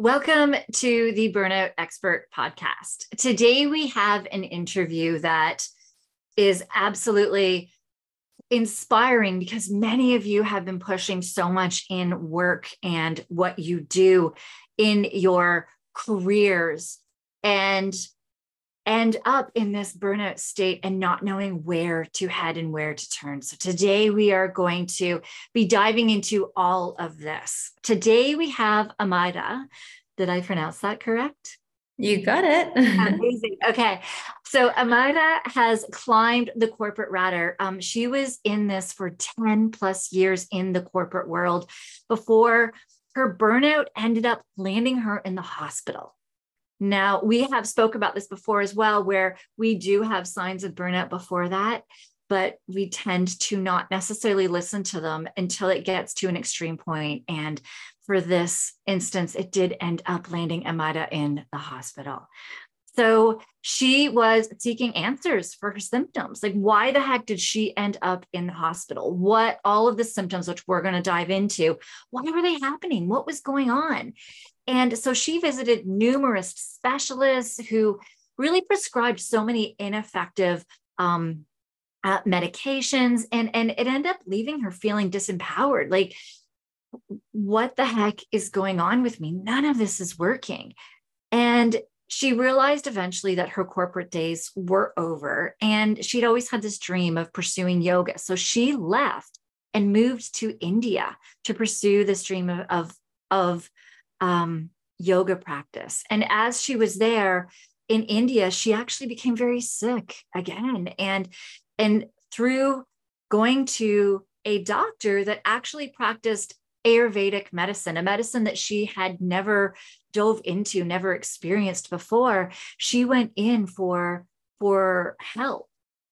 Welcome to the Burnout Expert Podcast. Today we have an interview that is absolutely inspiring because many of you have been pushing so much in work and what you do in your careers. And end up in this burnout state and not knowing where to head and where to turn. So, today we are going to be diving into all of this. Today we have Amayra. Did I pronounce that correct? You got it. Amazing. Okay. So Amayra has climbed the corporate ladder. Um, she was in this for 10 plus years in the corporate world before her burnout ended up landing her in the hospital. Now, we have spoke about this before as well, where we do have signs of burnout before that, but we tend to not necessarily listen to them until it gets to an extreme point. And for this instance, it did end up landing Amayra in the hospital. So she was seeking answers for her symptoms. Like, why the heck did she end up in the hospital? What all of the symptoms, which we're going to dive into, why were they happening? What was going on? And so she visited numerous specialists who really prescribed so many ineffective um, uh, medications, and and it ended up leaving her feeling disempowered. Like, what the heck is going on with me? None of this is working. And she realized eventually that her corporate days were over and she'd always had this dream of pursuing yoga. So she left and moved to India to pursue this dream of, of, of um, yoga practice. And as she was there in India, she actually became very sick again. And, and through going to a doctor that actually practiced Ayurvedic medicine, a medicine that she had never dove into, never experienced before, she went in for, for help.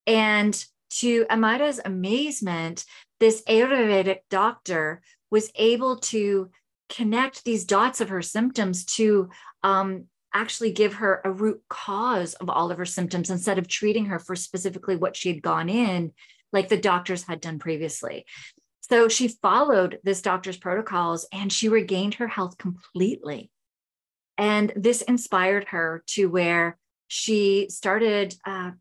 And to Amayra's amazement, this Ayurvedic doctor was able to connect these dots of her symptoms to um, actually give her a root cause of all of her symptoms instead of treating her for specifically what she had gone in, like the doctors had done previously. So she followed this doctor's protocols and she regained her health completely. And this inspired her to where she started uh,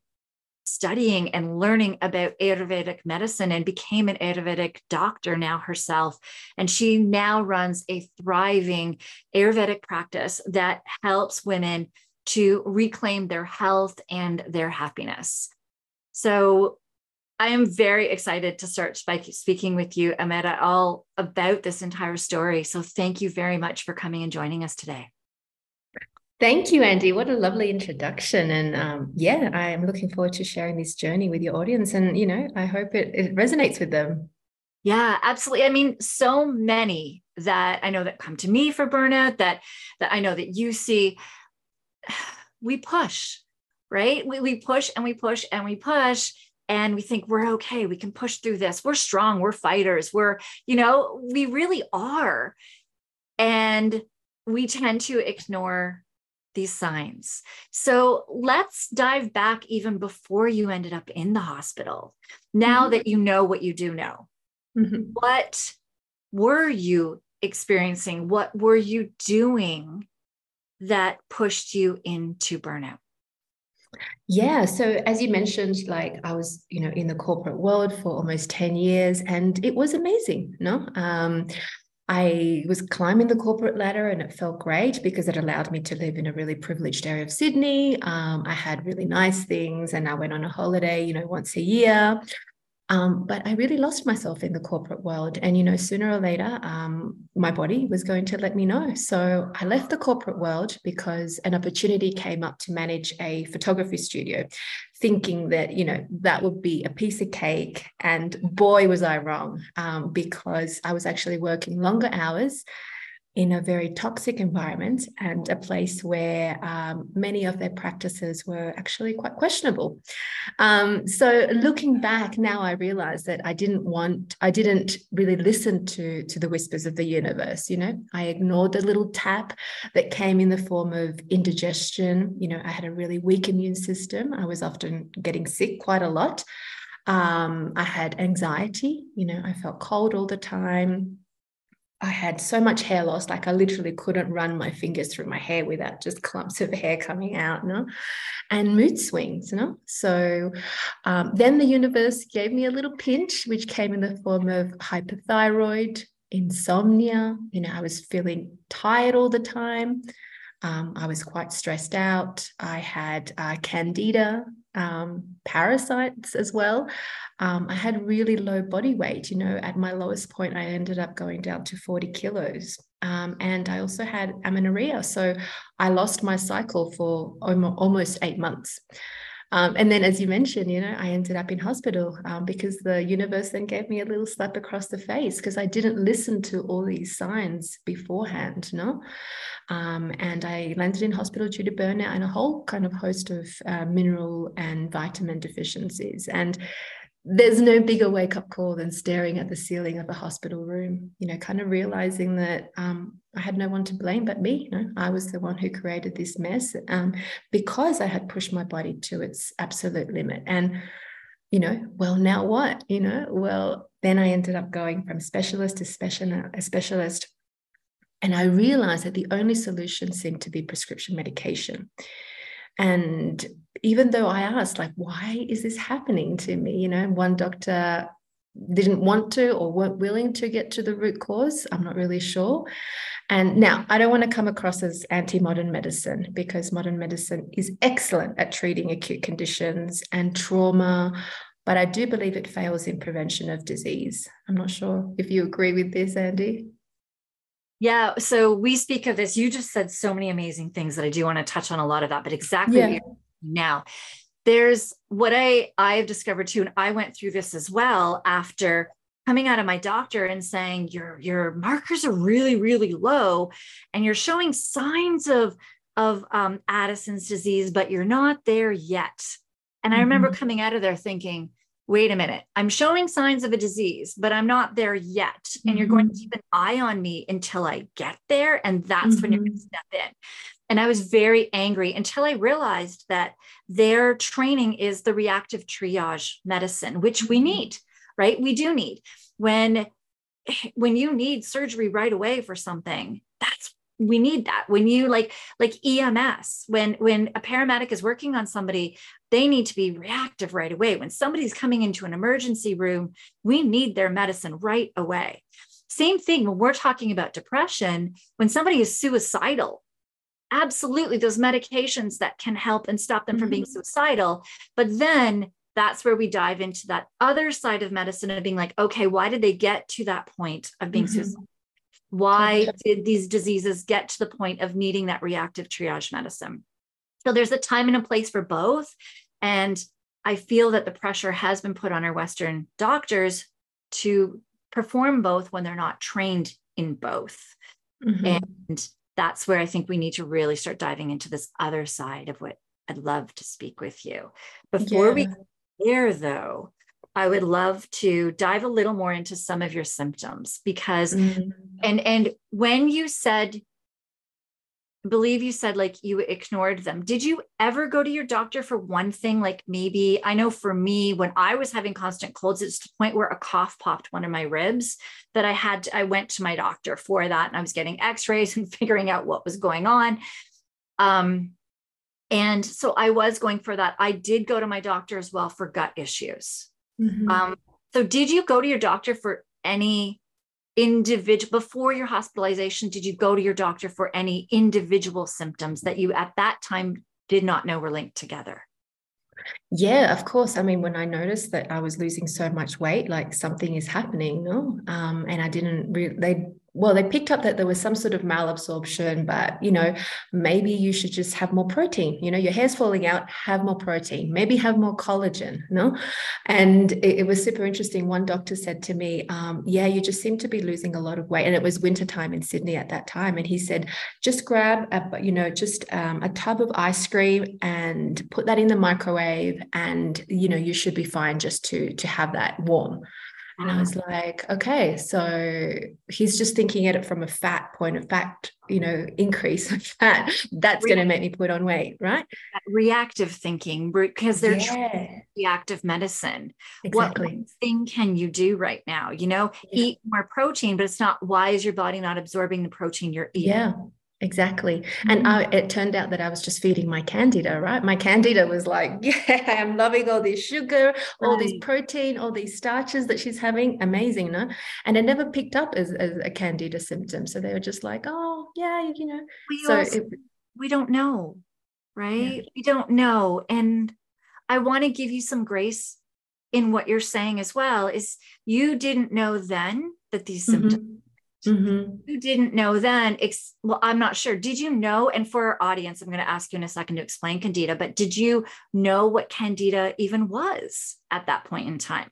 studying and learning about Ayurvedic medicine and became an Ayurvedic doctor now herself. And she now runs a thriving Ayurvedic practice that helps women to reclaim their health and their happiness. So I am very excited to start by speaking with you, Amayra, all about this entire story. So thank you very much for coming and joining us today. Thank you, Andi. What a lovely introduction. And um, yeah, I am looking forward to sharing this journey with your audience. And, you know, I hope it, it resonates with them. Yeah, absolutely. I mean, so many that I know that come to me for burnout that that I know that you see, we push, right? We, we push and we push and we push and we think we're okay we can push through this we're strong we're fighters we're you know we really are and we tend to ignore these signs. So let's dive back even before you ended up in the hospital. Now mm-hmm. that you know what you do know, mm-hmm. what were you experiencing? What were you doing that pushed you into burnout? Yeah. So as you mentioned, like I was, you know, in the corporate world for almost 10 years and it was amazing. No. Um, I was climbing the corporate ladder and it felt great because it allowed me to live in a really privileged area of Sydney. Um, I had really nice things and I went on a holiday, you know, once a year. Um, but I really lost myself in the corporate world. And, you know, sooner or later, um, my body was going to let me know. So I left the corporate world because an opportunity came up to manage a photography studio, thinking that, you know, that would be a piece of cake. And boy, was I wrong um, because I was actually working longer hours in a very toxic environment and a place where um, many of their practices were actually quite questionable. Um, so looking back now, I realize that I didn't want, I didn't really listen to, to the whispers of the universe. You know, I ignored the little tap that came in the form of indigestion. You know, I had a really weak immune system. I was often getting sick quite a lot. Um, I had anxiety, you know, I felt cold all the time. I had so much hair loss, like I literally couldn't run my fingers through my hair without just clumps of hair coming out, you know? and mood swings, you know. So um, then the universe gave me a little pinch, which came in the form of hypothyroid, insomnia. You know, I was feeling tired all the time. Um, I was quite stressed out. I had uh, candida, um, parasites as well. Um, I had really low body weight. You know, at my lowest point, I ended up going down to 40 kilos. Um, and I also had amenorrhea. So I lost my cycle for almost eight months. Um, and then, as you mentioned, you know, I ended up in hospital um, because the universe then gave me a little slap across the face because I didn't listen to all these signs beforehand, know. Um, and I landed in hospital due to burnout and a whole kind of host of uh, mineral and vitamin deficiencies. And there's no bigger wake up call than staring at the ceiling of a hospital room, you know, kind of realizing that um, I had no one to blame but me. You know, I was the one who created this mess um, because I had pushed my body to its absolute limit. And, you know, well, now what? You know, well, then I ended up going from specialist to special, specialist. And I realized that the only solution seemed to be prescription medication. And even though I asked, like, why is this happening to me? You know, one doctor didn't want to or weren't willing to get to the root cause. I'm not really sure. And now I don't want to come across as anti modern medicine because modern medicine is excellent at treating acute conditions and trauma, but I do believe it fails in prevention of disease. I'm not sure if you agree with this, Andi. Yeah. So we speak of this. You just said so many amazing things that I do want to touch on a lot of that, but exactly yeah. now there's what I I've discovered too, and I went through this as well after coming out of my doctor and saying your your markers are really really low, and you're showing signs of of um, Addison's disease, but you're not there yet. And I remember mm-hmm. coming out of there thinking, wait a minute, I'm showing signs of a disease, but I'm not there yet. Mm-hmm. And you're going to mm-hmm. keep an eye on me until I get there. And that's mm-hmm. when you're going to step in. And I was very angry until I realized that their training is the reactive triage medicine, which we mm-hmm. need, right? We do need. When when you need surgery right away for something, that's we need that when you like like ems when when a paramedic is working on somebody they need to be reactive right away when somebody's coming into an emergency room we need their medicine right away same thing when we're talking about depression when somebody is suicidal absolutely those medications that can help and stop them mm-hmm. from being mm-hmm. suicidal but then that's where we dive into that other side of medicine of being like okay why did they get to that point of being mm-hmm. suicidal why did these diseases get to the point of needing that reactive triage medicine? So there's a time and a place for both. And I feel that the pressure has been put on our Western doctors to perform both when they're not trained in both. Mm-hmm. And that's where I think we need to really start diving into this other side of what I'd love to speak with you. Before yeah. we there, though, I would love to dive a little more into some of your symptoms because mm-hmm. and and when you said believe you said like you ignored them. Did you ever go to your doctor for one thing like maybe I know for me when I was having constant colds it's the point where a cough popped one of my ribs that I had to, I went to my doctor for that and I was getting x-rays and figuring out what was going on. Um and so I was going for that. I did go to my doctor as well for gut issues. Mm-hmm. Um, so, did you go to your doctor for any individual before your hospitalization did you go to your doctor for any individual symptoms that you at that time did not know were linked together yeah, of course. I mean, when I noticed that I was losing so much weight, like something is happening, no? Um, and I didn't really, they well, they picked up that there was some sort of malabsorption, but you know, maybe you should just have more protein. You know, your hair's falling out, have more protein, maybe have more collagen. No, and it, it was super interesting. One doctor said to me, um, "Yeah, you just seem to be losing a lot of weight," and it was wintertime in Sydney at that time. And he said, "Just grab a, you know, just um, a tub of ice cream and put that in the microwave, and you know, you should be fine just to to have that warm." And I was like, okay, so he's just thinking at it from a fat point of fact, you know, increase of fat. That's going to make me put on weight, right? Reactive thinking, because they're yeah. reactive medicine. Exactly. What thing can you do right now? You know, yeah. eat more protein, but it's not why is your body not absorbing the protein you're eating? Yeah. Exactly. And mm. I, it turned out that I was just feeding my candida, right? My candida was like, yeah, I'm loving all this sugar, all this protein, all these starches that she's having. Amazing, no? And it never picked up as, as a candida symptom. So they were just like, oh, yeah, you know. We so also, it, we don't know, right? Yeah. We don't know. And I want to give you some grace in what you're saying as well is you didn't know then that these mm-hmm. symptoms Mm-hmm. You didn't know then. Ex- well, I'm not sure. Did you know? And for our audience, I'm going to ask you in a second to explain Candida, but did you know what Candida even was at that point in time?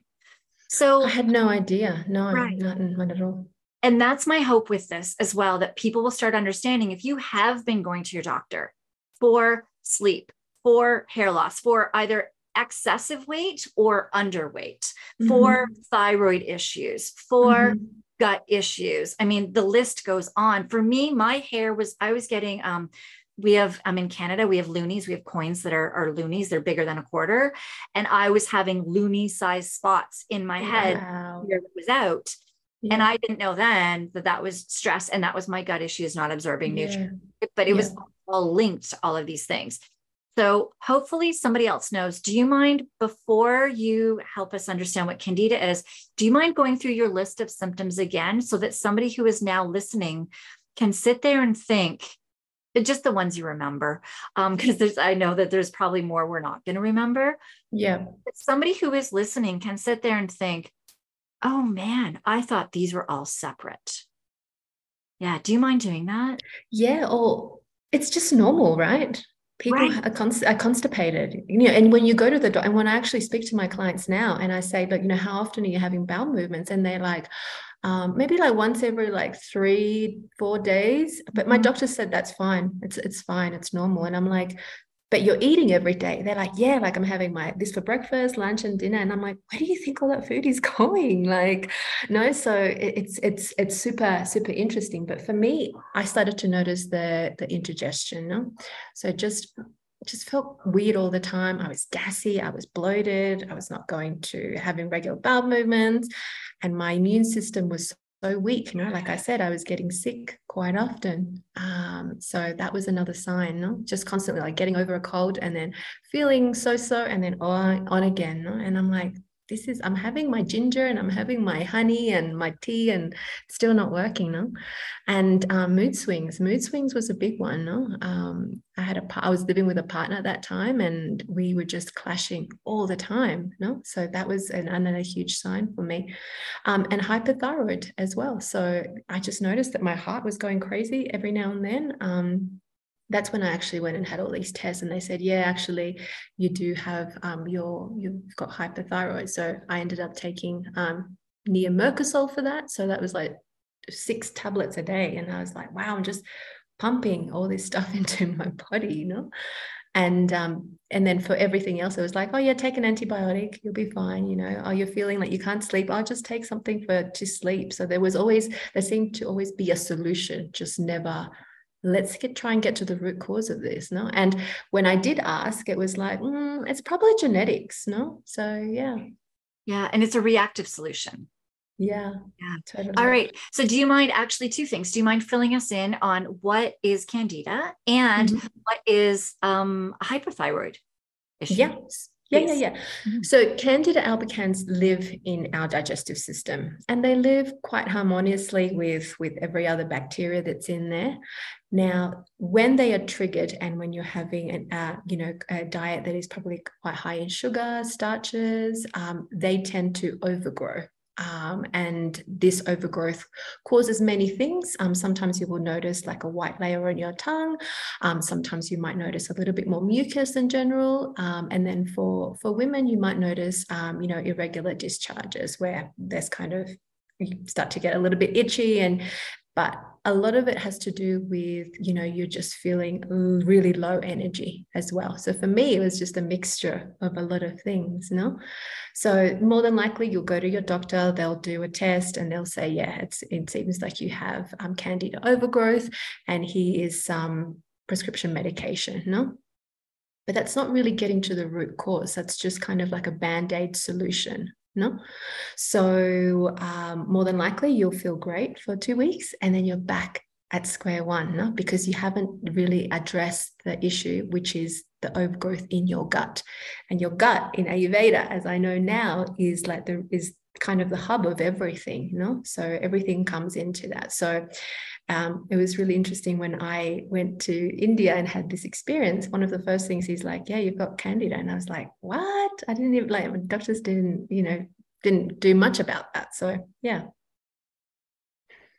So I had no idea. No, right. not, not at all. And that's my hope with this as well that people will start understanding if you have been going to your doctor for sleep, for hair loss, for either excessive weight or underweight, mm-hmm. for thyroid issues, for mm-hmm gut issues. I mean, the list goes on. For me, my hair was, I was getting, um, we have, I'm in Canada, we have loonies, we have coins that are, are loonies, they're bigger than a quarter. And I was having loony sized spots in my head wow. that was out. Yeah. And I didn't know then that that was stress and that was my gut issues not absorbing yeah. nutrients, but it yeah. was all linked to all of these things. So hopefully somebody else knows. Do you mind before you help us understand what candida is, do you mind going through your list of symptoms again so that somebody who is now listening can sit there and think just the ones you remember? Because um, there's i know that there's probably more we're not going to remember. Yeah. But somebody who is listening can sit there and think oh man i thought these were all separate. Yeah do you mind doing that? Yeah or it's just normal right people right. are, const- are, constipated you know and when you go to the doctor and when i actually speak to my clients now and i say but you know how often are you having bowel movements? and they're like um, maybe like once every like three four days. But my mm-hmm. doctor said that's fine. It's it's fine. It's normal. And i'm like but you're eating every day. They're like, yeah, like I'm having my this for breakfast, lunch, and dinner. And I'm like, where do you think all that food is going? Like, no, so it's it's it's super, super interesting. But for me, I started to notice the the indigestion. No? So just just felt weird all the time. I was gassy, I was bloated, I was not going to having regular bowel movements, and my immune system was so weak. You know, like I said, I was getting sick quite often. Um, so that was another sign, no? just constantly like getting over a cold and then feeling so so, and then on on again. No? And I'm like, this is i'm having my ginger and i'm having my honey and my tea and still not working no? And um, mood swings. Mood swings was a big one no? Um, i had a i was living with a partner at that time and we were just clashing all the time no? So that was an, another huge sign for me. Um, and hyperthyroid as well. So i just noticed that my heart was going crazy every now and then. Um, that's when I actually went and had all these tests, and they said, "Yeah, actually, you do have um, your you've got hypothyroid." So I ended up taking um, Mercosol for that. So that was like six tablets a day, and I was like, "Wow, I'm just pumping all this stuff into my body," you know. And um, and then for everything else, it was like, "Oh yeah, take an antibiotic, you'll be fine." You know, oh you're feeling like you can't sleep, I'll just take something for to sleep. So there was always there seemed to always be a solution, just never let's get try and get to the root cause of this no and when i did ask it was like mm, it's probably genetics no so yeah yeah and it's a reactive solution yeah yeah totally. all right so do you mind actually two things do you mind filling us in on what is candida and mm-hmm. what is um a hypothyroid issue yes Yeah, yeah, yeah. Mm-hmm. So Candida albicans live in our digestive system and they live quite harmoniously with, with every other bacteria that's in there. Now, when they are triggered and when you're having an, uh, you know, a diet that is probably quite high in sugar, starches, um, they tend to overgrow. Um, and this overgrowth causes many things. Um, sometimes you will notice like a white layer on your tongue. Um, sometimes you might notice a little bit more mucus in general. Um, and then for for women, you might notice um, you know irregular discharges where there's kind of you start to get a little bit itchy and but a lot of it has to do with you know you're just feeling really low energy as well. So for me it was just a mixture of a lot of things know? So more than likely you'll go to your doctor they'll do a test and they'll say yeah it seems like you have um, candida overgrowth and here is some prescription medication no but that's not really getting to the root cause. That's just kind of like a band-aid solution no? So um, more than likely you'll feel great for two weeks and then you're back at square one no? because you haven't really addressed the issue which is the overgrowth in your gut. And your gut in ayurveda as i know now is like the is kind of the hub of everything know so everything comes into that. So um, it was really interesting when I went to India and had this experience. One of the first things he's like, "Yeah, you've got candida," and I was like, "What?" I didn't even like doctors didn't, you know, didn't do much about that. So yeah.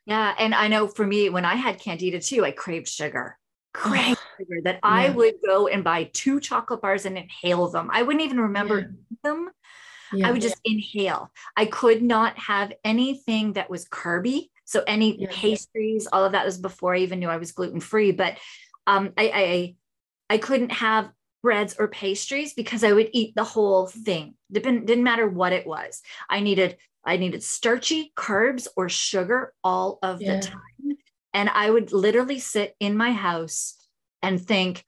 Yeah, and I know for me, when I had candida too, I craved sugar. Craved sugar that yeah. I would go and buy two chocolate bars and inhale them. I wouldn't even remember yeah. them. Yeah. I would just inhale. I could not have anything that was carby. So any yeah. pastries, all of that was before I even knew I was gluten free. But um, I, I I couldn't have breads or pastries because I would eat the whole thing. Didn't didn't matter what it was. I needed I needed starchy carbs or sugar all of yeah. the time, and I would literally sit in my house and think,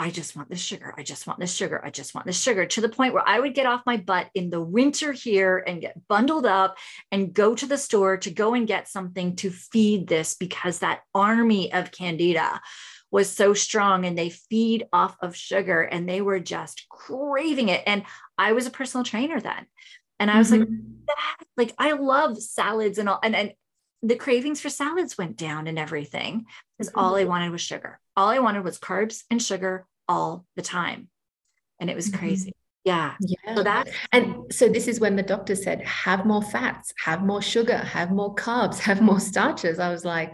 I just want this sugar. I just want this sugar. I just want this sugar to the point where I would get off my butt in the winter here and get bundled up and go to the store to go and get something to feed this because that army of candida was so strong and they feed off of sugar and they were just craving it. And I was a personal trainer then. And I was mm-hmm. like, like I love salads and all. And, and the cravings for salads went down and everything because mm-hmm. all I wanted was sugar. All I wanted was carbs and sugar all the time. And it was mm-hmm. crazy. Yeah. Yeah. So that and so this is when the doctor said, have more fats, have more sugar, have more carbs, have more starches. I was like,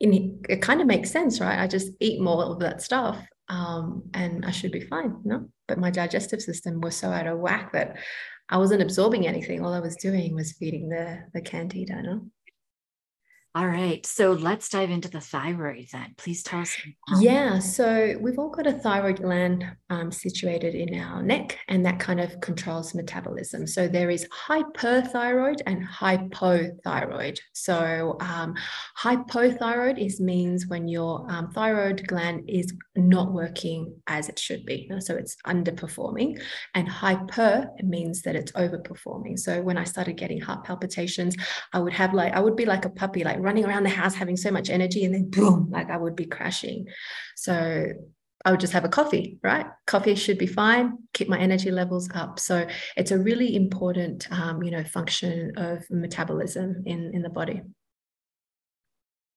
it kind of makes sense, right? I just eat more of that stuff um, and I should be fine. No, but my digestive system was so out of whack that I wasn't absorbing anything. All I was doing was feeding the the candida. No? All right. So let's dive into the thyroid then. Please tell us. Yeah. So we've all got a thyroid gland um, situated in our neck, and that kind of controls metabolism. So there is hyperthyroid and hypothyroid. So um, hypothyroid is means when your um, thyroid gland is not working as it should be. So it's underperforming. And hyper means that it's overperforming. So when I started getting heart palpitations, I would have like, I would be like a puppy, like running around the house having so much energy and then boom like i would be crashing so I would just have a coffee, right? Coffee should be fine, keep my energy levels up. So it's a really important, um, you know, function of metabolism in in the body.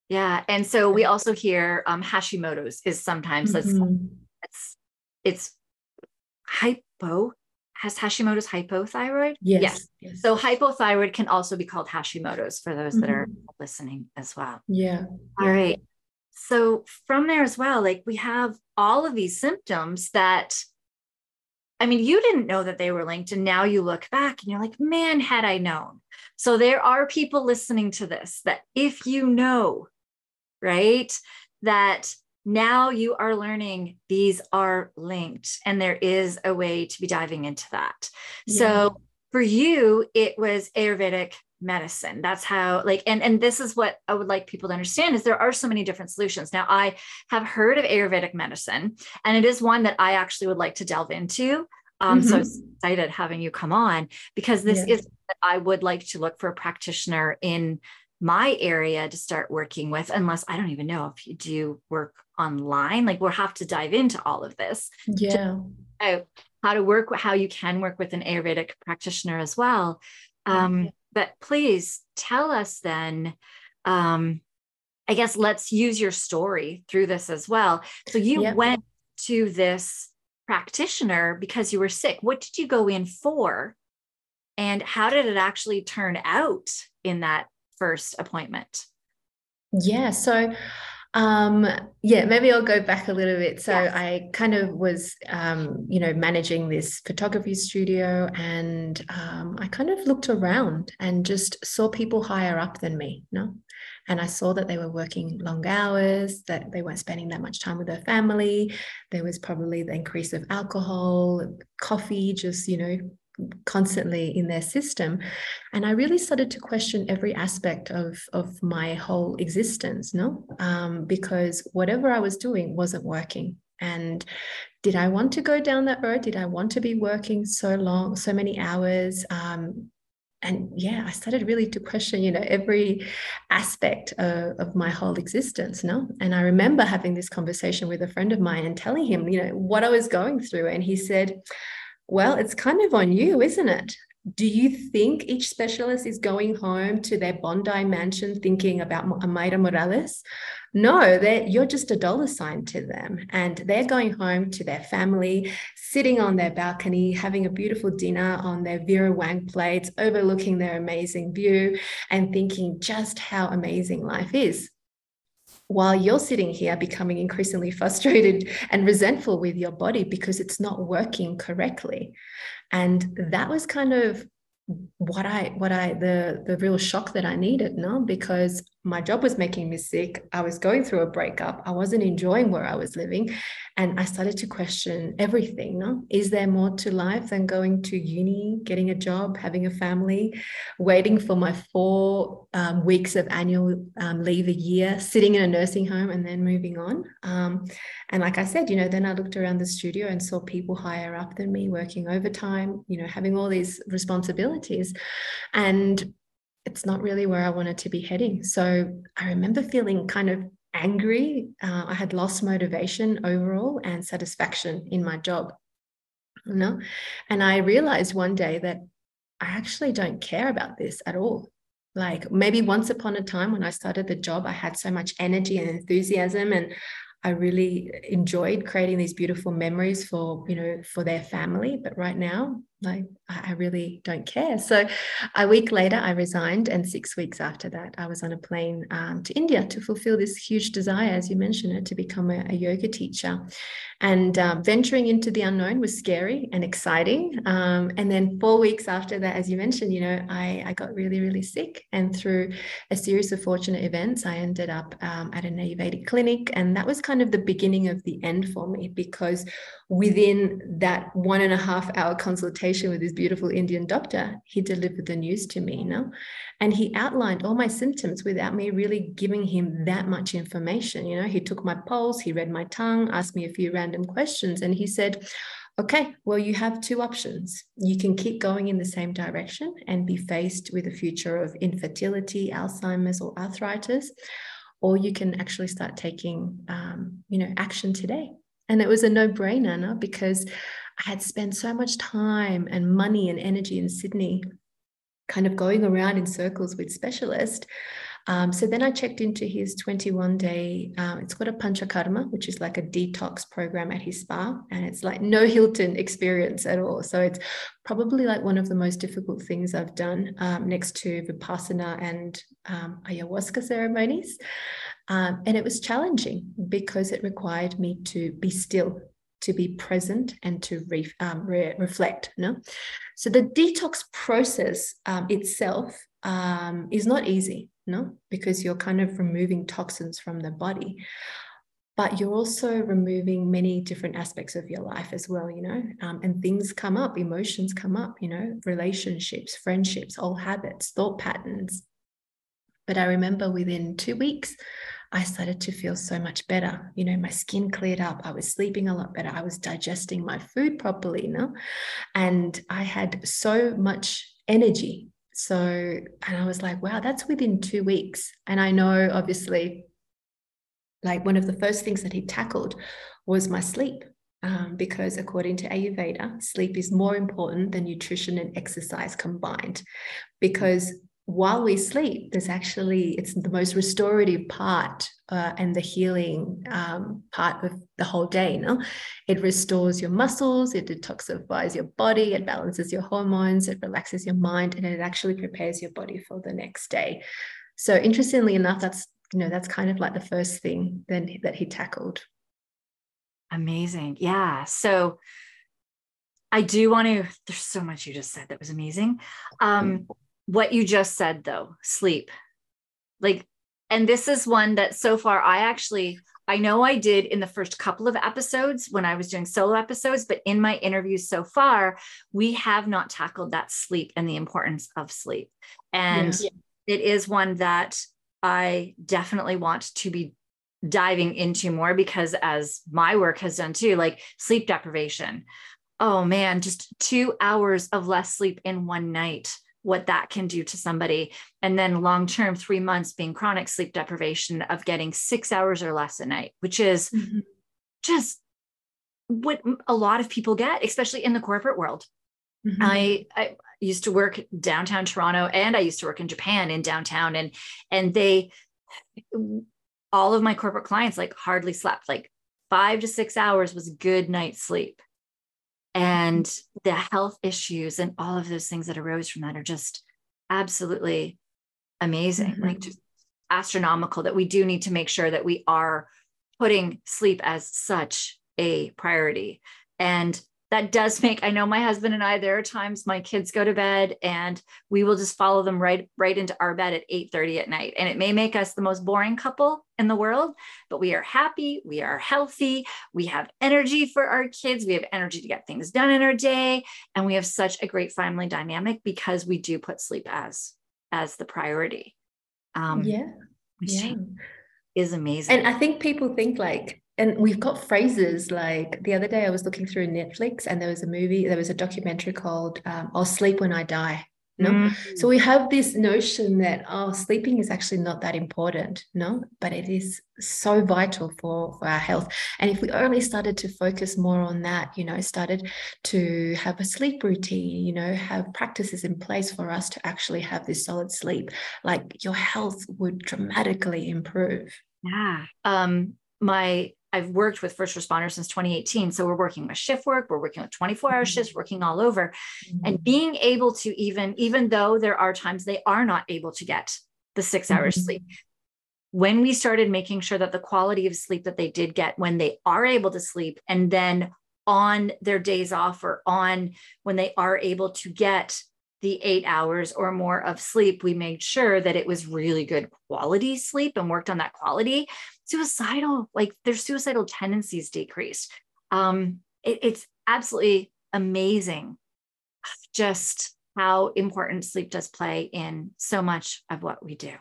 Yeah, and so we also hear um, Hashimoto's is sometimes mm-hmm. it's it's hypo has Hashimoto's hypothyroid? Yes. yes. yes. So hypothyroid can also be called Hashimoto's for those mm-hmm. that are mm-hmm. listening as well. Yeah. All right. So from there as well, like we have all of these symptoms that I mean, you didn't know that they were linked. And now you look back and you're like, man, had I known. So there are people listening to this that if you know, right, that now you are learning these are linked and there is a way to be diving into that yeah. so for you it was ayurvedic medicine that's how like and and this is what i would like people to understand is there are so many different solutions now i have heard of ayurvedic medicine and it is one that i actually would like to delve into um, mm-hmm. so excited having you come on because this yeah. is I would like to look for a practitioner in my area to start working with, unless I don't even know if you do work online. Like we'll have to dive into all of this. Yeah. Oh, how to work, how you can work with an Ayurvedic practitioner as well. Um, but please tell us then. Um, I guess let's use your story through this as well. So you went to this practitioner because you were sick. What did you go in for? And how did it actually turn out in that first appointment? Yeah. So, um, yeah, maybe I'll go back a little bit. So yes. I kind of was, um, you know, managing this photography studio, and um, I kind of looked around and just saw people higher up than me. You know? And I saw that they were working long hours, that they weren't spending that much time with their family. There was probably the increase of alcohol, coffee, just, you know, constantly in their system. And i really started to question every aspect of of my whole existence no? Um, because whatever i was doing wasn't working. And did i want to go down that road? Did i want to be working so long so many hours? Um, and yeah i started really to question you know every aspect of, of my whole existence no? And i remember having this conversation with a friend of mine and telling him you know what i was going through. And he said well it's kind of on you isn't it do you think each specialist is going home to their Bondi mansion thinking about Amayra Morales? No, you're just a dollar sign to them. And they're going home to their family, sitting on their balcony, having a beautiful dinner on their Vera Wang plates, overlooking their amazing view, and thinking just how amazing life is while you're sitting here becoming increasingly frustrated and resentful with your body because it's not working correctly and that was kind of what I what I the the real shock that I needed, no, because my job was making me sick. I was going through a breakup. I wasn't enjoying where I was living. And I started to question everything. No? Is there more to life than going to uni, getting a job, having a family, waiting for my four um, weeks of annual um, leave a year, sitting in a nursing home, and then moving on? Um, and like I said, you know, then I looked around the studio and saw people higher up than me working overtime, you know, having all these responsibilities. And it's not really where I wanted to be heading. So I remember feeling kind of angry. Uh, I had lost motivation overall and satisfaction in my job. You know? And I realized one day that I actually don't care about this at all. Like maybe once upon a time when I started the job, I had so much energy and enthusiasm and I really enjoyed creating these beautiful memories for, you know, for their family. But right now, like I really don't care. So a week later, I resigned, and six weeks after that, I was on a plane um, to India to fulfill this huge desire, as you mentioned to become a, a yoga teacher. And um, venturing into the unknown was scary and exciting. Um, and then four weeks after that, as you mentioned, you know, I, I got really, really sick. And through a series of fortunate events, I ended up um, at an Ayurvedic clinic, and that was kind of the beginning of the end for me because within that one and a half hour consultation with this beautiful Indian doctor, he delivered the news to me, you know, and he outlined all my symptoms without me really giving him that much information. You know, he took my pulse, he read my tongue, asked me a few random questions, and he said, Okay, well, you have two options. You can keep going in the same direction and be faced with a future of infertility, Alzheimer's, or arthritis, or you can actually start taking, um, you know, action today. And it was a no brainer no? because I had spent so much time and money and energy in Sydney, kind of going around in circles with specialists. Um, so then I checked into his 21 day, uh, it's called a Panchakarma, which is like a detox program at his spa. And it's like no Hilton experience at all. So it's probably like one of the most difficult things I've done um, next to Vipassana and um, ayahuasca ceremonies. Um, and it was challenging because it required me to be still, to be present, and to re, um, re- reflect. No, so the detox process um, itself um, is not easy. No, because you're kind of removing toxins from the body but you're also removing many different aspects of your life as well, you know, um, and things come up, emotions come up, you know, relationships, friendships, old habits, thought patterns. But I remember within two weeks, I started to feel so much better. You know, my skin cleared up. I was sleeping a lot better. I was digesting my food properly, know, and I had so much energy. So, and I was like, wow, that's within two weeks. And I know, obviously, like one of the first things that he tackled was my sleep um, because according to Ayurveda, sleep is more important than nutrition and exercise combined. Because while we sleep, there's actually it's the most restorative part uh, and the healing um, part of the whole day. Know? It restores your muscles, it detoxifies your body, it balances your hormones, it relaxes your mind, and it actually prepares your body for the next day. So interestingly enough, that's you know that's kind of like the first thing then that he tackled Amazing. Yeah. So I do want to, there's so much you just said that was amazing. Um, what you just said though, sleep. Like, and this is one that so far I actually, I know I did in the first couple of episodes when I was doing solo episodes, but in my interviews so far, we have not tackled that sleep and the importance of sleep. And yeah. it is one that I definitely want to be diving into more because as my work has done too like sleep deprivation oh man just 2 hours of less sleep in one night what that can do to somebody and then long term 3 months being chronic sleep deprivation of getting 6 hours or less a night which is mm-hmm. just what a lot of people get especially in the corporate world mm-hmm. I, I used to work downtown Toronto and I used to work in Japan in downtown and and they all of my corporate clients like hardly slept like five to six hours was good night's sleep and the health issues and all of those things that arose from that are just absolutely amazing mm-hmm. like just astronomical that we do need to make sure that we are putting sleep as such a priority and that does make i know my husband and i there are times my kids go to bed and we will just follow them right right into our bed at 8 30 at night. And it may make us the most boring couple in the world but we are happy we are healthy we have energy for our kids we have energy to get things done in our day and we have such a great family dynamic because we do put sleep as as the priority. Um yeah. yeah. is amazing. And i think people think like and we've got phrases like the other day I was looking through Netflix and there was a movie, there was a documentary called um, I'll Sleep When I Die. No, mm-hmm. so we have this notion that oh, sleeping is actually not that important, no, but it is so vital for, for our health. And if we only started to focus more on that, you know, started to have a sleep routine, you know, have practices in place for us to actually have this solid sleep, like your health would dramatically improve. Yeah. Um, my I've worked with first responders since 2018. So we're working with shift work, we're working with 24 hour mm-hmm. shifts, working all over. Mm-hmm. And being able to even, even though there are times they are not able to get the six hours mm-hmm. sleep, when we started making sure that the quality of sleep that they did get when they are able to sleep and then on their days off or on when they are able to get the eight hours or more of sleep, we made sure that it was really good quality sleep and worked on that quality. Suicidal, like their suicidal tendencies decreased. Um, it, it's absolutely amazing just how important sleep does play in so much of what we do.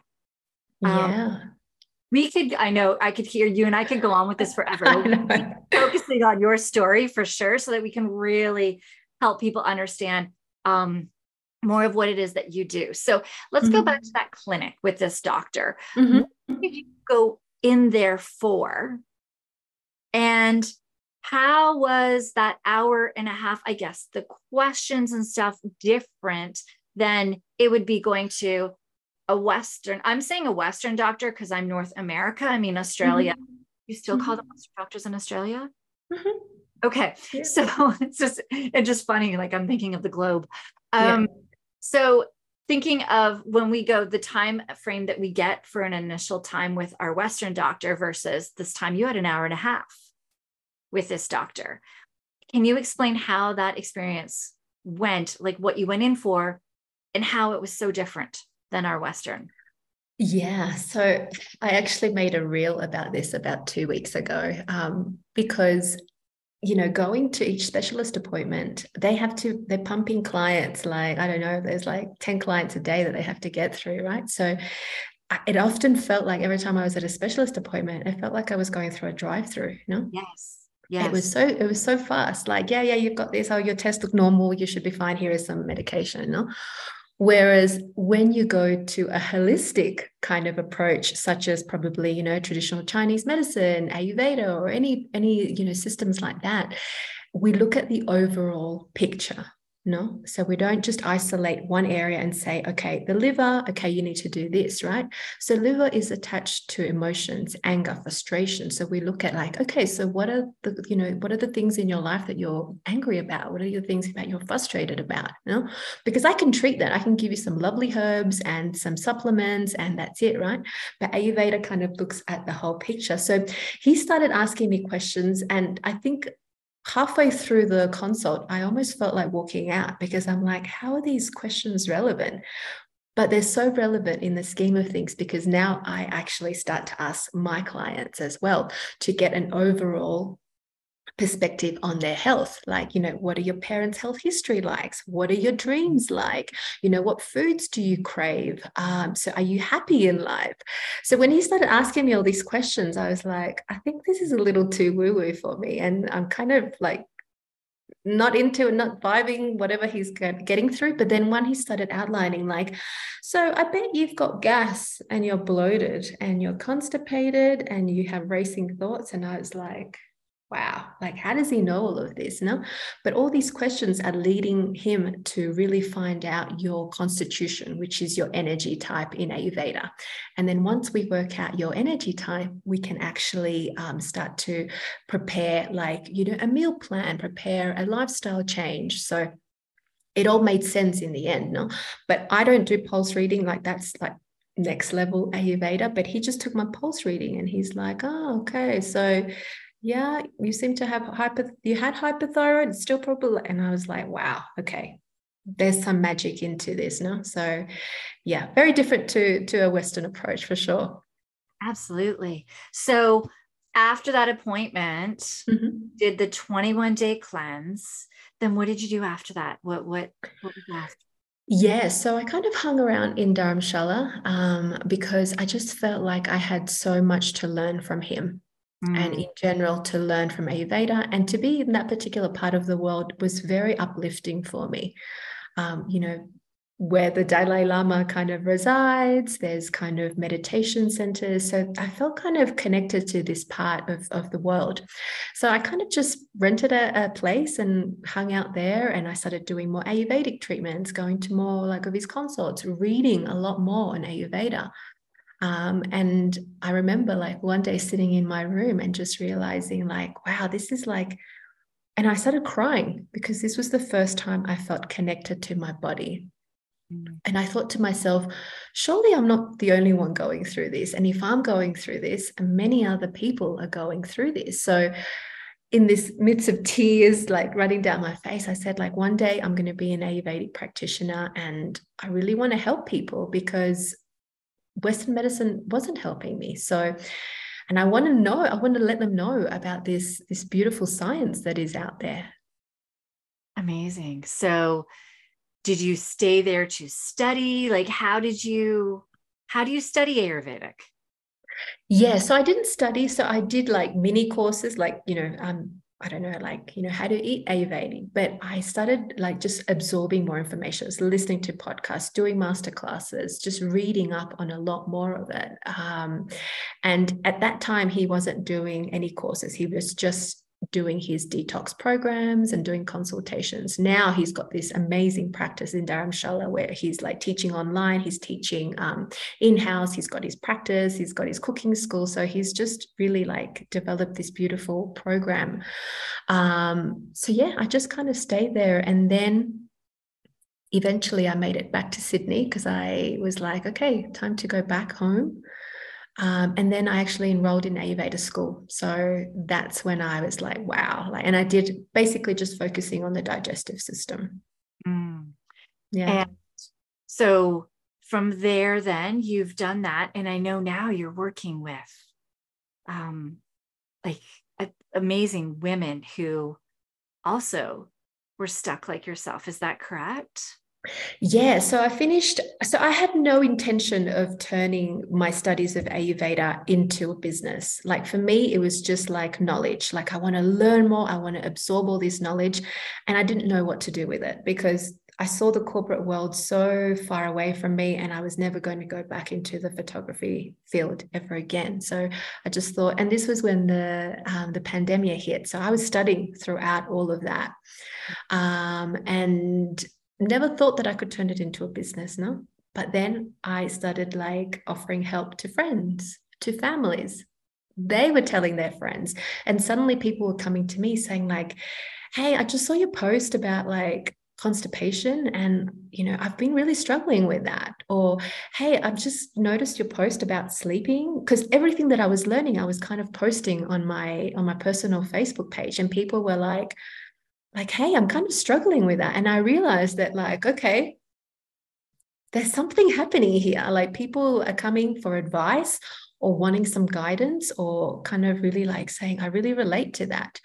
Um, yeah. we could, I know I could hear you and I could go on with this forever. focusing on your story for sure, so that we can really help people understand um, more of what it is that you do. So let's mm-hmm. go back to that clinic with this doctor. Mm-hmm. Did you go in there for? And how was that hour and a half? I guess the questions and stuff different than it would be going to a Western. I'm saying a Western doctor because I'm North America. I mean, Australia. Mm-hmm. You still call them mm-hmm. Western doctors in Australia? Mm-hmm. Okay. Yeah. So it's just it's just funny. Like I'm thinking of the globe. Um, yeah so thinking of when we go the time frame that we get for an initial time with our Western doctor versus this time you had an hour and a half with this doctor. Can you explain how that experience went, like what you went in for, and how it was so different than our Western? Yeah, so I actually made a reel about this about two weeks ago um, because you know, going to each specialist appointment, they have to, they're pumping clients like, I don't know, there's like 10 clients a day that they have to get through, right? So it often felt like every time I was at a specialist appointment, it felt like I was going through a drive through, you know? Yes. Yes. It was so it was so fast. Like, yeah, yeah, you've got this. Oh, your test look normal. You should be fine. Here is some medication. No? Whereas when you go to a holistic kind of approach, such as probably, you know, traditional Chinese medicine, Ayurveda, or any any, you know, systems like that, we look at the overall picture no. So we don't just isolate one area and say, okay, the liver, okay, you need to do this, right? So liver is attached to emotions, anger, frustration. So we look at like, okay, so what are the, you know, what are the things in your life that you're angry about? What are your things that you're frustrated about? You know, because I can treat that. I can give you some lovely herbs and some supplements, and that's it, right? But Ayurveda kind of looks at the whole picture. So he started asking me questions, and I think halfway through the consult, I almost felt like walking out because I'm like, how are these questions relevant? But they're so relevant in the scheme of things because now I actually start to ask my clients as well to get an overall perspective on their health. Like you know what are your parents health history likes? What are your dreams like? You know what foods do you crave? Um, so are you happy in life? So when he started asking me all these questions i was like i think this is a little too woo woo for me. And i'm kind of like not into not vibing whatever he's getting through. But then when he started outlining like so i bet you've got gas and you're bloated and you're constipated and you have racing thoughts. And i was like wow like how does he know all of this no? But all these questions are leading him to really find out your constitution which is your energy type in ayurveda. And then once we work out your energy type we can actually um, start to prepare like you know a meal plan prepare a lifestyle change. So it all made sense in the end no? But i don't do pulse reading like that's like next level ayurveda but he just took my pulse reading and he's like oh okay so yeah, you seem to have hyper, you had hypothyroid, it's still probably, and I was like, wow, okay, there's some magic into this, no? So yeah, very different to, to a Western approach for sure. Absolutely. So after that appointment, mm-hmm. did the 21 day cleanse. Then what did you do after that? What, what, what was after? Yeah, so I kind of hung around in Dharamshala um, because I just felt like I had so much to learn from him mm. and in general to learn from Ayurveda and to be in that particular part of the world was very uplifting for me. Um, you know, where the Dalai Lama kind of resides, there's kind of meditation centers. So I felt kind of connected to this part of, of the world. So I kind of just rented a, a place and hung out there and I started doing more Ayurvedic treatments, going to more like of his consults, reading a lot more on Ayurveda. Um, and I remember like one day sitting in my room and just realizing, like, wow, this is like, and I started crying because this was the first time I felt connected to my body. Mm. And I thought to myself, surely I'm not the only one going through this. And if I'm going through this, many other people are going through this. So, in this midst of tears like running down my face i said like one day i'm going to be an ayurvedic practitioner and i really want to help people because Western medicine wasn't helping me. So, and I want to know, I want to let them know about this, this beautiful science that is out there. Amazing. So, did you stay there to study? Like, how did you, how do you study Ayurvedic? Yeah, so I didn't study. So I did like mini courses, like, you know, um, I don't know, like, you know, how to eat Ayurvedic. But I started like just absorbing more information, so listening to podcasts, doing master classes, just reading up on a lot more of it. Um, and at that time, he wasn't doing any courses. He was just doing his detox programs and doing consultations. Now he's got this amazing practice in Dharamshala where he's like teaching online, he's teaching um, in house, he's got his practice, he's got his cooking school. So he's just really like developed this beautiful program. Um, so yeah, I just kind of stayed there. And then eventually I made it back to Sydney because I was like, okay, time to go back home. Um, and then I actually enrolled in Ayurveda school. So that's when I was like, wow. Like, and I did basically just focusing on the digestive system. Mm. Yeah. And so from there, then you've done that. And I know now you're working with um, like amazing women who also were stuck like yourself. Is that correct? Yeah, so I finished. So I had no intention of turning my studies of Ayurveda into a business. Like for me, it was just like knowledge. Like I want to learn more, I want to absorb all this knowledge. And I didn't know what to do with it because I saw the corporate world so far away from me, and I was never going to go back into the photography field ever again. So I just thought, and this was when the um, the pandemic hit. So I was studying throughout all of that, um, and never thought that I could turn it into a business. No, but then I started like offering help to friends, to families. They were telling their friends, and suddenly people were coming to me saying like, "Hey, I just saw your post about like." constipation and you know i've been really struggling with that or hey i've just noticed your post about sleeping because everything that i was learning i was kind of posting on my on my personal facebook page and people were like like hey i'm kind of struggling with that. And i realized that like okay there's something happening here. Like people are coming for advice or wanting some guidance or kind of really like saying i really relate to that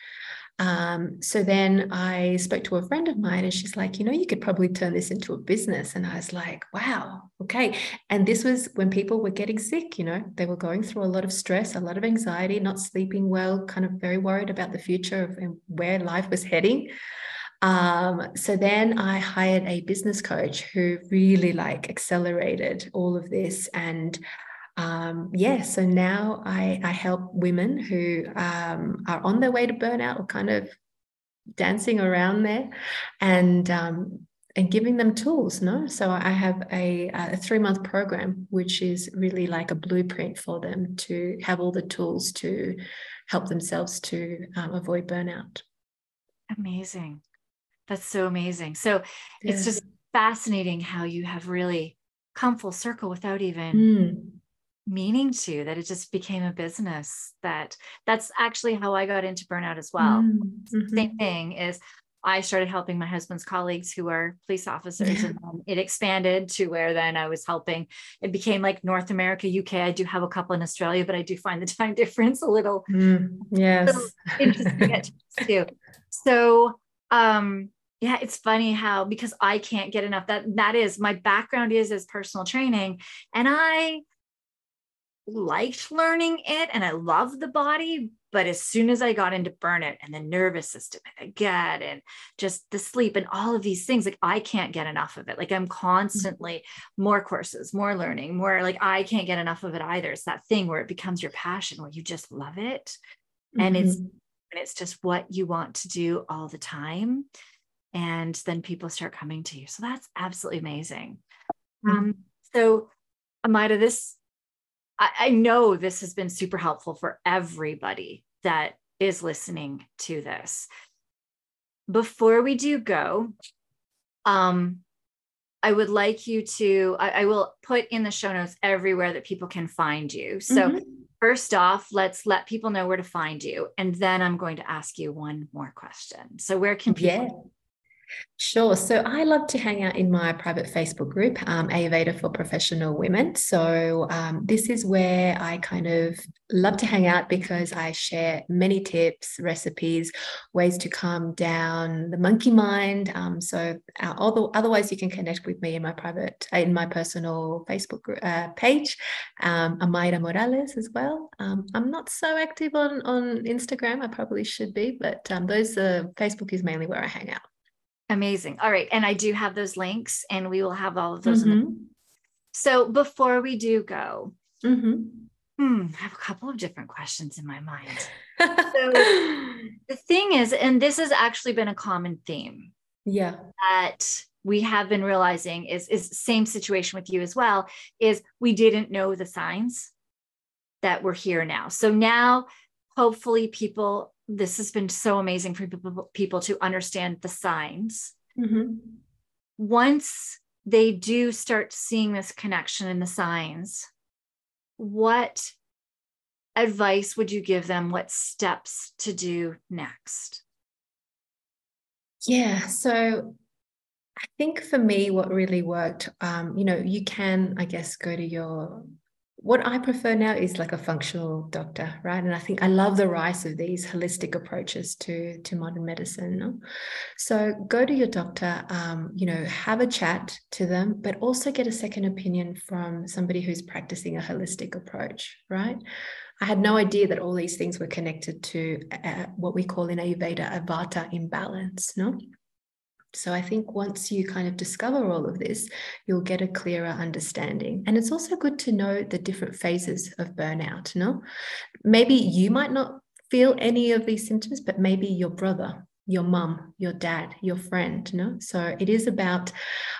um, so then I spoke to a friend of mine and she's like, you know, you could probably turn this into a business. And I was like, wow, okay. And this was when people were getting sick, you know, they were going through a lot of stress, a lot of anxiety, not sleeping well, kind of very worried about the future of, where life was heading. Um, so then I hired a business coach who really like accelerated all of this and um, yeah, so now I, I help women who um, are on their way to burnout or kind of dancing around there and um, and giving them tools no? So i have a, a three month program which is really like a blueprint for them to have all the tools to help themselves to um, avoid burnout. Amazing. That's so amazing. So yeah. it's just fascinating how you have really come full circle without even mm meaning to that it just became a business that that's actually how i got into burnout as well. Mm-hmm. same thing is i started helping my husband's colleagues who are police officers yeah. and it expanded to where then i was helping. It became like north america uk i do have a couple in australia but i do find the time difference a little mm, yes. interesting too. So um yeah it's funny how because i can't get enough that that is my background is as personal training and i liked learning it and I love the body. But as soon as I got into burnout and the nervous system and the gut and just the sleep and all of these things, like I can't get enough of it. Like I'm constantly more courses, more learning, more like I can't get enough of it either. It's that thing where it becomes your passion, where you just love it. And mm-hmm. it's and it's just what you want to do all the time. And then people start coming to you. So that's absolutely amazing. Mm-hmm. Um, so Amayra, this I, I know this has been super helpful for everybody that is listening to this. Before we do go, um, I would like you to, I, I, will put in the show notes everywhere that people can find you. So, mm-hmm. first off, let's let people know where to find you. And then I'm going to ask you one more question. So, where can people. Sure. So I love to hang out in my private Facebook group, um, Ayurveda for Professional Women. So um, this is where I kind of love to hang out because I share many tips, recipes, ways to calm down the monkey mind. Um, so uh, although, otherwise, you can connect with me in my private, uh, in my personal Facebook group, uh, page, um, Morales as well. Um, I'm not so active on on Instagram. I probably should be, but um, those uh, Facebook is mainly where I hang out. Amazing. All right. And I do have those links and we will have all of those. Mm-hmm. The- so before we do go, mm-hmm. hmm, I have a couple of different questions in my mind. so the thing is, and this has actually been a common theme. Yeah. That we have been realizing is is same situation with you as well is we didn't know the signs that we're here now so now hopefully people this has been so amazing for people, people to understand the signs. Mm-hmm. Once they do start seeing this connection in the signs, what advice would you give them? What steps to do next? Yeah. So I think for me, what really worked, um, you know, you can, I guess, go to your what I prefer now is like a functional doctor, right? And I think I love the rise of these holistic approaches to to modern medicine. No? So go to your doctor, um, you know, have a chat to them, but also get a second opinion from somebody who's practicing a holistic approach, right? I had no idea that all these things were connected to uh, what we call in Ayurveda a vata imbalance, no? So I think once you kind of discover all of this, you'll get a clearer understanding. And it's also good to know the different phases of burnout. No, maybe you might not feel any of these symptoms, but maybe your brother, your mum, your dad, your friend. No, so it is about,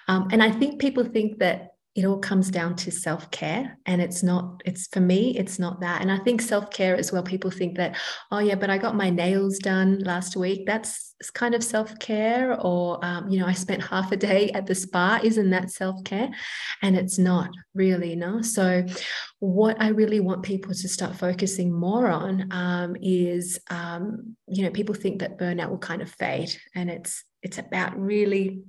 um, and I think people think that it all comes down to self-care and it's not it's for me it's not that. And i think self-care as well people think that oh yeah but i got my nails done last week. That's kind of self-care or um, you know i spent half a day at the spa. Isn't that self-care? And it's not really no. So what i really want people to start focusing more on um, is um, you know people think that burnout will kind of fade and it's it's about really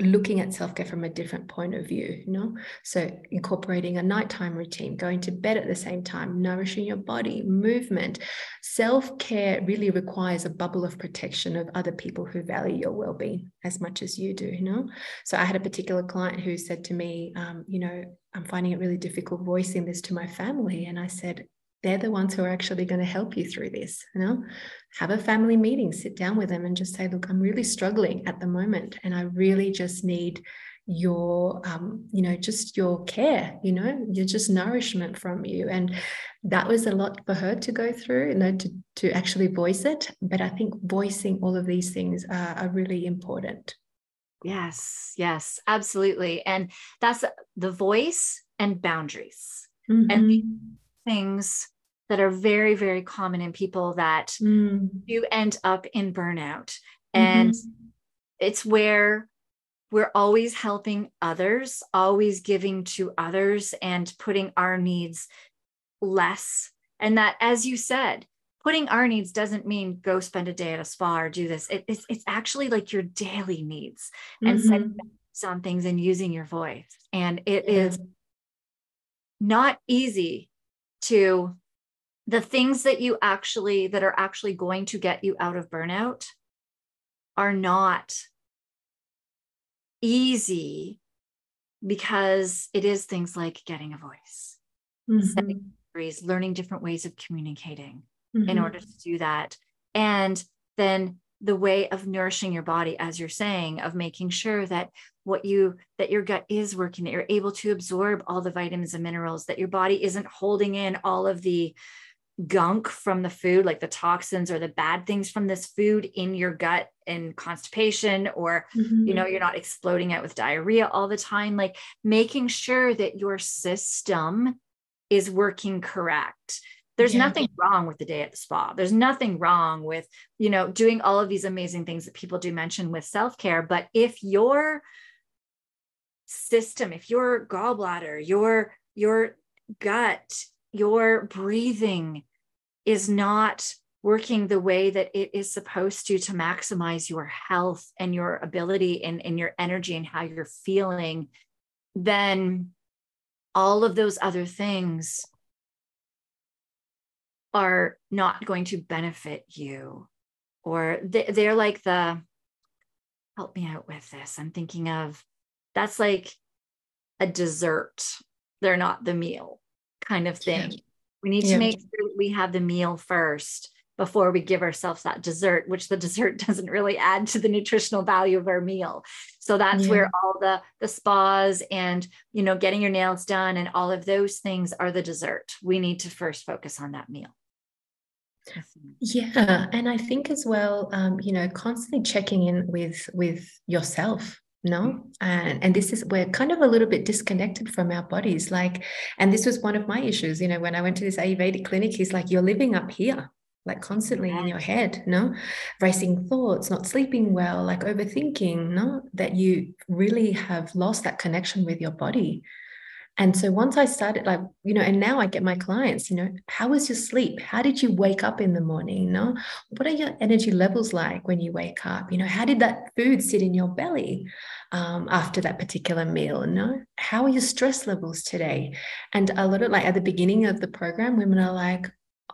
looking at self-care from a different point of view you know so incorporating a nighttime routine going to bed at the same time nourishing your body movement. Self-care really requires a bubble of protection of other people who value your well-being as much as you do you know so i had a particular client who said to me um, you know i'm finding it really difficult voicing this to my family and i said they're the ones who are actually going to help you through this you know? Have a family meeting sit down with them and just say look i'm really struggling at the moment and i really just need your um, you know just your care you know? Your just nourishment from you. And that was a lot for her to go through you know to to actually voice it. But i think voicing all of these things are, are really important. Yes yes absolutely. And that's the voice and boundaries. Mm-hmm. and things that are very, very common in people that mm. do end up in burnout. And mm-hmm. it's where we're always helping others, always giving to others, and putting our needs less. And that, as you said, putting our needs doesn't mean go spend a day at a spa or do this. It, it's, it's actually like your daily needs mm-hmm. and setting on things and using your voice. And it yeah. is not easy to the things that you actually that are actually going to get you out of burnout are not easy because it is things like getting a voice mm-hmm. setting boundaries learning different ways of communicating mm-hmm. in order to do that and then the way of nourishing your body as you're saying of making sure that what you that your gut is working that you're able to absorb all the vitamins and minerals that your body isn't holding in all of the gunk from the food, like the toxins or the bad things from this food in your gut and constipation, or, mm-hmm. you know, you're not exploding out with diarrhea all the time, like making sure that your system is working correct. There's yeah. nothing wrong with the day at the spa. There's nothing wrong with, you know, doing all of these amazing things that people do mention with self care. But if your system, if your gallbladder, your, your gut your breathing is not working the way that it is supposed to to maximize your health and your ability and, and your energy and how you're feeling, then all of those other things are not going to benefit you. Or they're like the, help me out with this. I'm thinking of that's like a dessert. They're not the meal kind of thing. Yeah. We need yeah. to make sure we have the meal first before we give ourselves that dessert, which the dessert doesn't really add to the nutritional value of our meal. So that's yeah. where all the the spas and you know getting your nails done and all of those things are the dessert. We need to first focus on that meal. Yeah, and I think as well, um, you know, constantly checking in with with yourself no? And and this is we're kind of a little bit disconnected from our bodies like and this was one of my issues you know when i went to this ayurvedic clinic he's like you're living up here like constantly in your head no? Racing thoughts not sleeping well like overthinking no? That you really have lost that connection with your body and so once I started, like, you know, and now I get my clients, you know, how was your sleep? How did you wake up in the morning? You know, what are your energy levels like when you wake up? You know, how did that food sit in your belly um, after that particular meal? You know, how are your stress levels today? And a lot of like at the beginning of the program, women are like,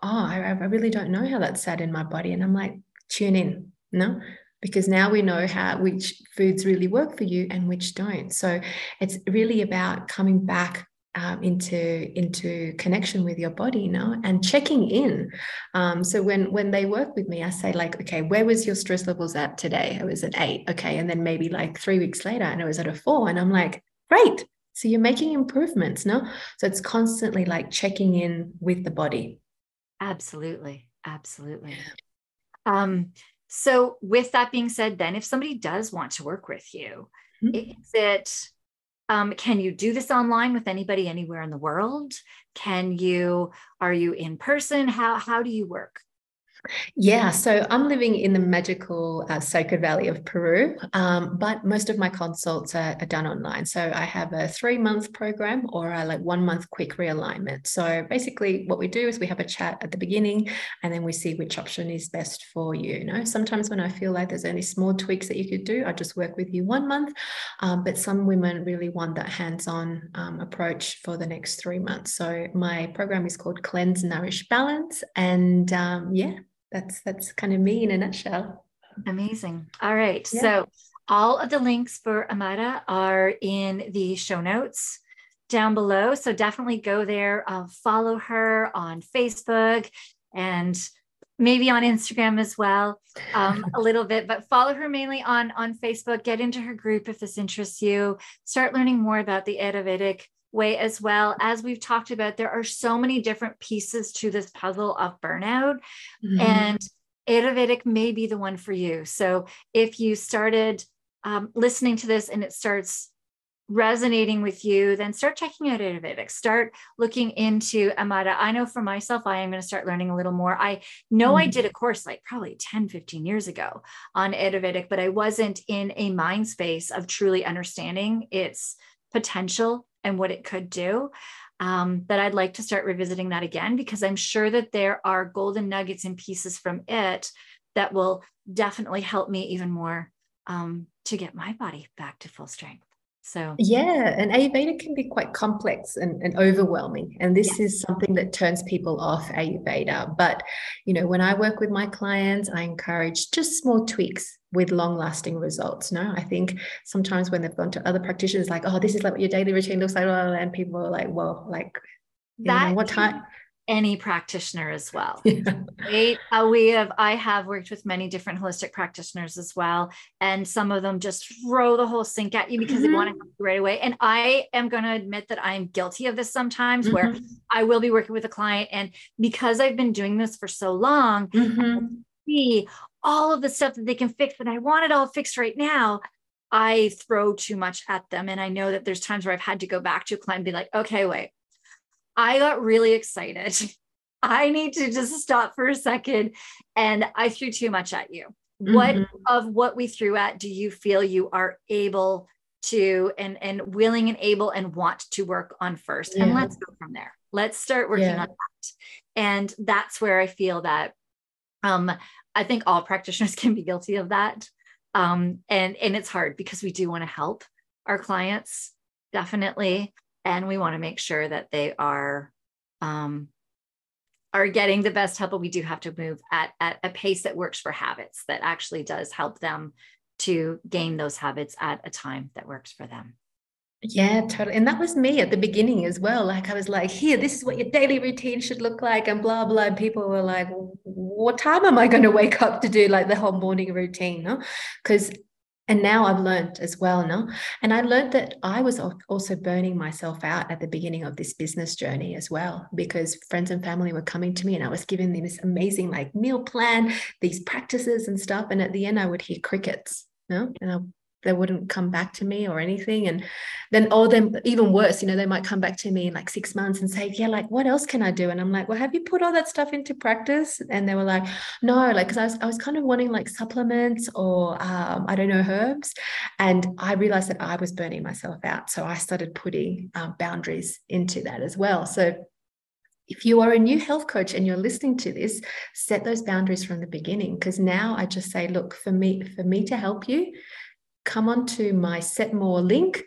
oh, I, I really don't know how that sat in my body. And I'm like, tune in, no, because now we know how which foods really work for you and which don't. So it's really about coming back um, into into connection with your body you know and checking in. Um, so when when they work with me i say like okay where was your stress levels at today? It was at eight okay and then maybe like three weeks later and it was at a four and i'm like great so you're making improvements no? So it's constantly like checking in with the body. Absolutely absolutely. Um so with that being said then if somebody does want to work with you mm-hmm. is it um, can you do this online with anybody anywhere in the world? Can you, are you in person? How, how do you work? Yeah, so I'm living in the magical uh, Sacred Valley of Peru, um, but most of my consults are, are, done online. So I have a three month program or a like one month quick realignment. So basically, what we do is we have a chat at the beginning, and then we see which option is best for you. You know, sometimes when I feel like there's only small tweaks that you could do, I just work with you one month. Um, but some women really want that hands on um, approach for the next three months. So my program is called Cleanse, Nourish, Balance, and um, yeah that's that's kind of me in a nutshell. Amazing. All right. Yeah. So all of the links for Amayra are in the show notes down below. So definitely go there, uh, follow her on Facebook and maybe on Instagram as well, um, a little bit, but follow her mainly on, on Facebook. Get into her group if this interests you. Start learning more about the Ayurvedic way as well. As we've talked about, there are so many different pieces to this puzzle of burnout. Mm-hmm. And Ayurvedic may be the one for you. So if you started um, listening to this and it starts resonating with you, then start checking out Ayurvedic. Start looking into Amayra. I know for myself, I am going to start learning a little more. I know mm-hmm. I did a course like probably 10, 15 years ago on Ayurvedic, but I wasn't in a mind space of truly understanding its potential and what it could do. Um, that I'd like to start revisiting that again because I'm sure that there are golden nuggets and pieces from it that will definitely help me even more um, to get my body back to full strength. So, yeah, and Ayurveda can be quite complex and, and overwhelming. And this yes. is something that turns people off Ayurveda. But, you know, when I work with my clients, I encourage just small tweaks with long lasting results. No, I think sometimes when they've gone to other practitioners, like, oh, this is like what your daily routine looks like, and people are like, well, like, that know, what time? Any practitioner as well. Yeah. Right? Uh, we have, I have worked with many different holistic practitioners as well. And some of them just throw the whole sink at you because mm-hmm. they want to help you right away. And I am going to admit that I'm guilty of this sometimes mm-hmm. where I will be working with a client. And because I've been doing this for so long, mm-hmm. see all of the stuff that they can fix, and I want it all fixed right now. I throw too much at them. And I know that there's times where I've had to go back to a client and be like, okay, wait, I got really excited. I need to just stop for a second. And I threw too much at you. Mm-hmm. What of what we threw at do you feel you are able to and and willing and able and want to work on first? Yeah. And let's go from there. Let's start working yeah. on that. And that's where I feel that um I think all practitioners can be guilty of that. Um, and and it's hard because we do want to help our clients definitely and we want to make sure that they are um, are getting the best help but we do have to move at, at a pace that works for habits that actually does help them to gain those habits at a time that works for them yeah, totally. And that was me at the beginning as well. Like I was like, here, this is what your daily routine should look like, and blah blah. And people were like, what time am I going to wake up to do like the whole morning routine? No, because and now I've learned as well, no? And I learned that I was also burning myself out at the beginning of this business journey as well, because friends and family were coming to me and I was giving them this amazing like meal plan, these practices and stuff. And at the end, I would hear crickets, no? And I they wouldn't come back to me or anything. And then or then even worse you know they might come back to me in like six months and say yeah like what else can i do? And i'm like well have you put all that stuff into practice? And they were like no like because I was, I was kind of wanting like supplements or um, i don't know herbs. And i realized that i was burning myself out. So i started putting um, boundaries into that as well. So if you are a new health coach and you're listening to this set those boundaries from the beginning. Because now i just say look for me for me to help you come onto my Setmore link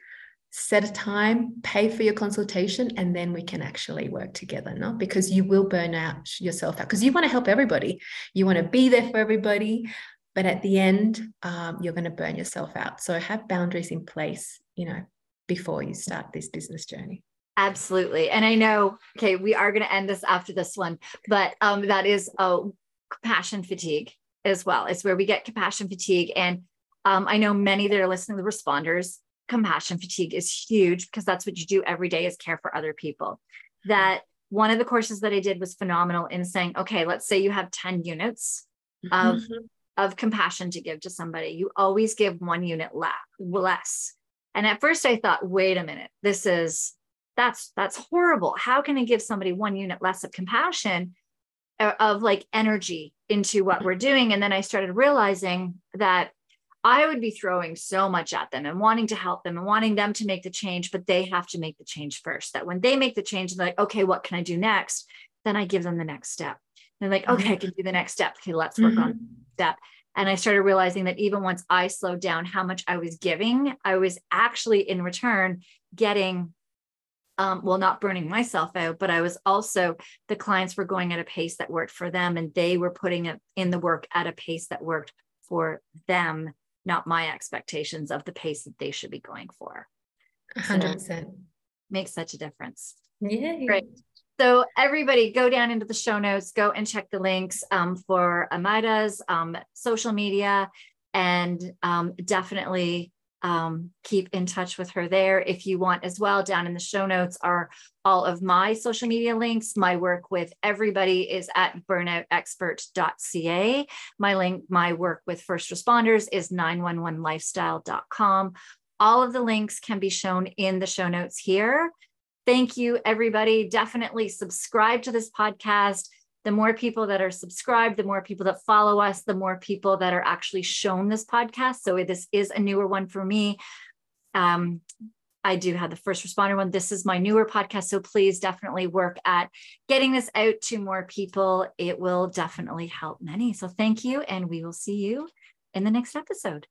set a time pay for your consultation and then we can actually work together no because you will burn out yourself out because you want to help everybody you want to be there for everybody but at the end um, you're going to burn yourself out so have boundaries in place you know before you start this business journey Absolutely. And I know, okay, we are going to end this after this one, but um, that is a compassion fatigue as well. It's where we get compassion fatigue. And um, I know many that are listening, the responders, compassion fatigue is huge because that's what you do every day is care for other people. That one of the courses that I did was phenomenal in saying, okay, let's say you have 10 units of, mm-hmm. of compassion to give to somebody. You always give one unit la- less. And at first I thought, wait a minute, this is that's that's horrible. How can I give somebody one unit less of compassion uh, of like energy into what we're doing? And then I started realizing that I would be throwing so much at them and wanting to help them and wanting them to make the change, but they have to make the change first. That when they make the change, they're like, okay, what can I do next? Then I give them the next step. They're like, okay, I can do the next step. Okay, let's work mm-hmm. on that. And I started realizing that even once I slowed down how much I was giving, I was actually in return getting um, well, not burning myself out, but I was also, the clients were going at a pace that worked for them and they were putting it in the work at a pace that worked for them not my expectations of the pace that they should be going for. 100%. So makes such a difference. Yeah. Great. So everybody go down into the show notes, go and check the links um, for Amayra's um, social media and um, definitely um, keep in touch with her there if you want as well. Down in the show notes are all of my social media links. My work with everybody is at burnoutexpert.ca. My link, my work with first responders is 911lifestyle.com. All of the links can be shown in the show notes here. Thank you, everybody. Definitely subscribe to this podcast the more people that are subscribed, the more people that follow us, the more people that are actually shown this podcast. So this is a newer one for me. Um, I do have the first responder one. This is my newer podcast. So please definitely work at getting this out to more people. It will definitely help many. So thank you. And we will see you in the next episode.